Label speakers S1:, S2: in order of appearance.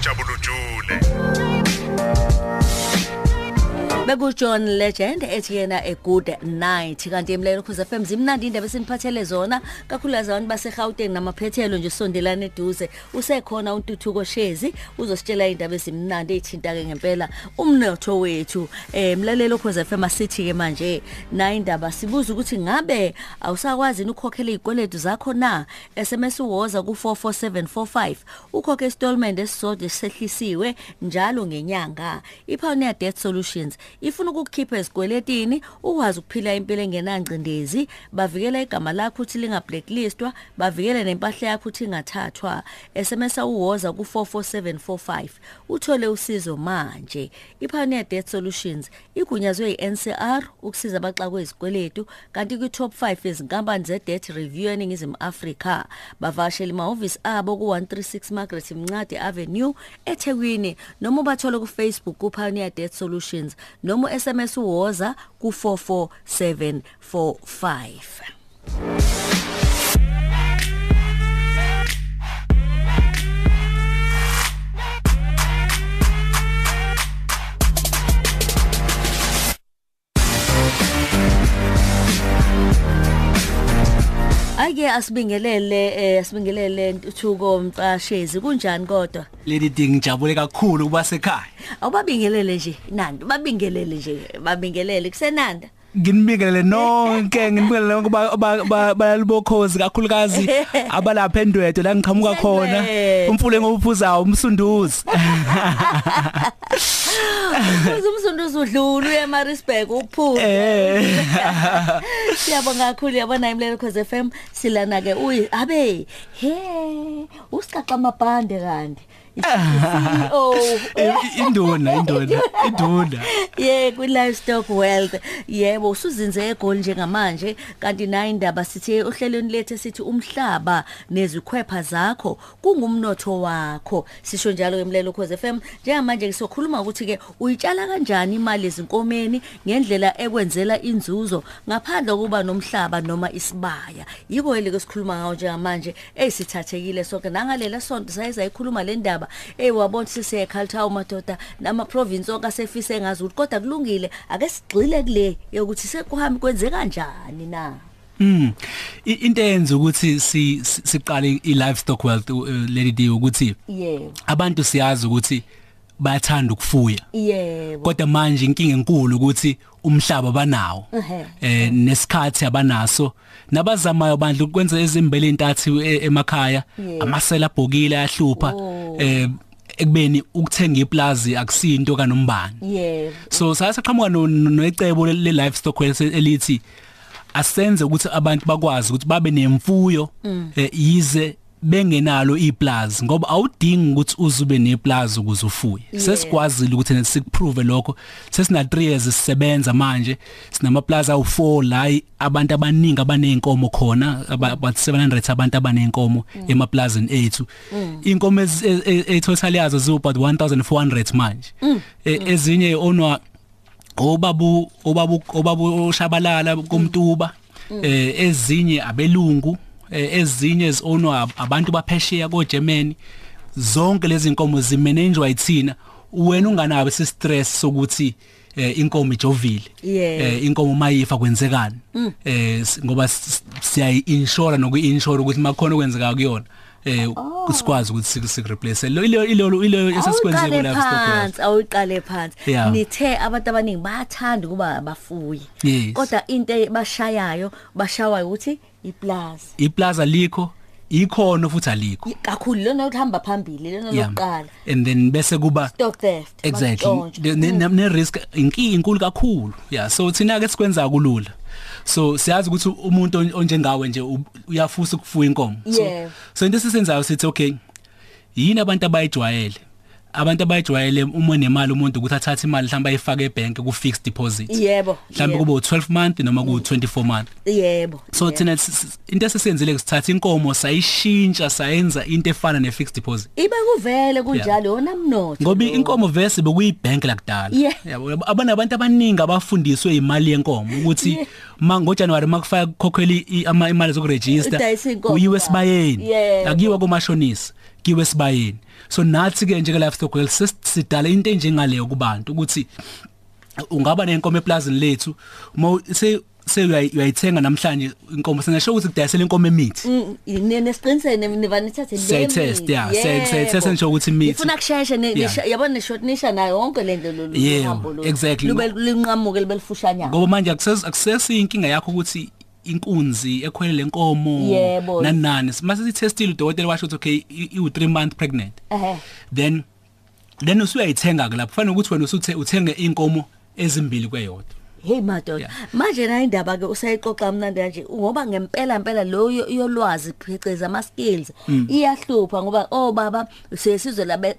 S1: Chabulujule.
S2: bekuJohn Legend ethi yena a good night kanti emlelo khuza FM zimnandi indaba esiniphathele zona. Kakhulukazi abantu baseGauteng namaphethelo nje sondelana eduze. Usekhona untuthuko shezi uzositshela indaba ezimnandi ezithinta ke ngempela umnotho wethu. Eh mlalelo khuza FM asithi ke manje na indaba sibuza ukuthi ngabe awusakwazi ukukhokhela izikweletu zakho na? SMS uwoza ku 44745 ukhokhe installment esisodwa sehlisiwe njalo ngenyanga. iPioneer Debt Solutions ifuna ukukukhipha esikweletini ukwazi ukuphila impilo engenancindezi bavikela igama lakho ukuthi linga blacklistwa bavikele nempahla yakho ukuthi ingathathwa. SMS uwoza ku 44745 uthole usizo manje. iPioneer Debt Solutions igunyazwe iNCR ukusiza abaxa kwezikweletu kanti ku top 5 izinkampani ze debt review eningizimu Afrika. Bavashela emahhovisi abo ku 136 Margaret Mncadi Avenue eThekwini noma ubathole ku Facebook ku Pioneer Debt Solutions noma SMS uwoza ku44745 Ake asibingelele eh asibingelele Ntuthuko Mqashezi kunjani kodwa?
S3: Leli ding ngijabule kakhulu kuba sekhaya
S2: awubabingelele nje nandi babingelele nje babingelele kusenanda.
S3: Nginibingelele nonke nginibingelele nonke balalibokhozi kakhulukazi abalapha endwetwe la ngiqhamuka khona.
S2: Endwetwe.
S3: umfule ngophuzayo umsunduzi.
S2: Uze umsunduzi udlula uye eMaritzburg uphuze
S3: eh.
S2: Siyabonga kakhulu yabona imlelo cause FM silana ke uyi abe he usiqaqa amabhande kanti. Oh
S3: induna induna induna.
S2: Yeah ku livestock wealth. Yebo usuzinze egoli njengamanje kanti na indaba sithi ohlelweni lethu sithi umhlaba nezikhwepha zakho kungumnotho wakho. Sisho njalo emlelo cause FM njengamanje sizokhuluma ukuthi ke uyitshala kanjani imali ezinkomeni ngendlela ekwenzela inzuzo ngaphandle kokuba nomhlaba noma isibaya. Yiko elike sikhuluma ngawo njengamanje esithathekile sonke nangalela sonto sayiza ikhuluma le ndaba eh wabona sisiye Khalthawu madoda nama province onke asefise ngazi ukuthi kodwa kulungile ake sigxile kule yokuthi sekuhambi kwenze kanjani na?
S3: Mm. Into eyenza ukuthi si si- siqale i livestock wealth uh, lady D ukuthi
S2: yebo.
S3: abantu siyazi ukuthi bayathanda ukufuya.
S2: Yebo.
S3: Kodwa manje inkinga enkulu ukuthi umhlaba banawo eh nesikhathi abanaso. Nabazamayo bandla ukwenza ezimbele intathi e- emakhaya. Amasela abhokile ayahlupha.
S2: Oh.
S3: Eh ekubeni ukuthenga iplazi akusinto kanombani.
S2: Yebo.
S3: So sayasaqhamuka necebo le livestock wealth elithi asenze ukuthi abantu bakwazi ukuthi babe nemfuyo eh, yize bengenalo iplazi ngoba awudingi ukuthi uzube neplazi ukuze ufuye.
S2: Yeah.
S3: sesikwazile ukuthi sikuprove lokho. Sesina 3 years sisebenza manje sinamaplaza awu4 la abantu abaningi abaneenkomo khona about 700 abantu abaneenkomo emaplazini ethu. Inkomo ezi- e- e- e- yazo ziwu about 1400 manje. E- ezinye onwa obabu obabu obabu oshabalala komtuba eh ezinye abelungu ezinye ezonwa abantu baphesheya ko Germany zonke lezi inkomo zimanagwa yithina. Wena unganabo isi stress sokuthi eh, inkomo ijovile. Eh, inkomo mayifa kwenzekani? Eh s- ngoba s- siyayi insure nokuinsure ukuthi makhona okwenzeka kuyona. Eh kusikwazi ukuthi sikureplace lo ilo ilo
S2: Awuqale
S3: ku livestock wealth.
S2: phansi awuqale phansi. Nithe abantu abaningi bayathanda ukuba abafuyi
S3: Yes.
S2: kodwa into ebashayayo bashawayo ukuthi iplaza.
S3: Iplaza likho ikhono futhi alikho.
S2: Kakhulu lona ukuhamba phambili lona
S3: Yeah.
S2: lokuqala.
S3: And then bese kuba
S2: stock theft
S3: exactly.
S2: bantshontshwe.
S3: ne ne- ne risk inkingi inkulu kakhulu. Yeah so thina ke sikwenza kulula. So siyazi ukuthi umuntu on- onjengawe nje u- uyafusa ukufuya inkomo. So
S2: Yeah.
S3: so into esisenzayo sithi okay yini abantu abayijwayele? Abantu abayijwayele uma nemali umuntu ukuthi athathe imali mhlawumbe ayifake ebank ku fixed deposit
S2: yebo
S3: mhlawumbe
S2: yebo,
S3: kube u12 month noma ku 24 month
S2: yebo
S3: so
S2: yebo.
S3: thina s- s- into esisenzile sithatha inkomo sayishintsha sayenza into efana ne fixed deposit
S2: ibe kuvele kunjalo yona mnotho
S3: ngoba
S2: lo.
S3: inkomo vese bekuyibank lakudala
S2: Yeah.
S3: yabo abana abantu abaningi abafundiswe imali yenkomo ukuthi ma ngoJanuary makufaka kokhokheli ama imali zokuregister
S2: Udayisa inkomo
S3: uyiwe
S2: yakho.
S3: sibayeni
S2: Yebo.
S3: akuyiwa komashonisi kiwe sibayeni so nathi ke nje ke livestock health sesidala into enjengaleyo kubantu ukuthi ungaba nenkomo eplazini lethu uma se se uyayithenga namhlanje inkomo sengasho ukuthi kudayisela inkomo emithi
S2: Mm, nesiqinisene nivanithathe le
S3: Siyayi test, yeah, siyayi- siyayi test ngisho ukuthi imithi.
S2: ifuna kusheshe ne-
S3: Yeah.
S2: nisha- yabona nishot nisha nayo yonke lento lolu
S3: Yeah,
S2: uhambo lolu.
S3: exactly.
S2: lube linqamuke libe lifushanyana
S3: ngoba manje akusesi akusesi inkinga yakho ukuthi inkunzi ekhwele lenkomo
S2: Yebo.
S3: nani nani mase sitestile udokotela washo ukuthi okay i 3 month pregnant
S2: ehe
S3: then then usuyayithenga ke lapho kufanele ukuthi wena usuthe uthenge inkomo ezimbili kweyodwa
S2: hey madoda
S3: Yeah.
S2: manje na indaba ke usayixoxa mnandi kanje ngoba ngempela impela lo yo- yolwazi pheceza ama skills
S3: Mm.
S2: iyahlupha ngoba oh baba sesizwe la be-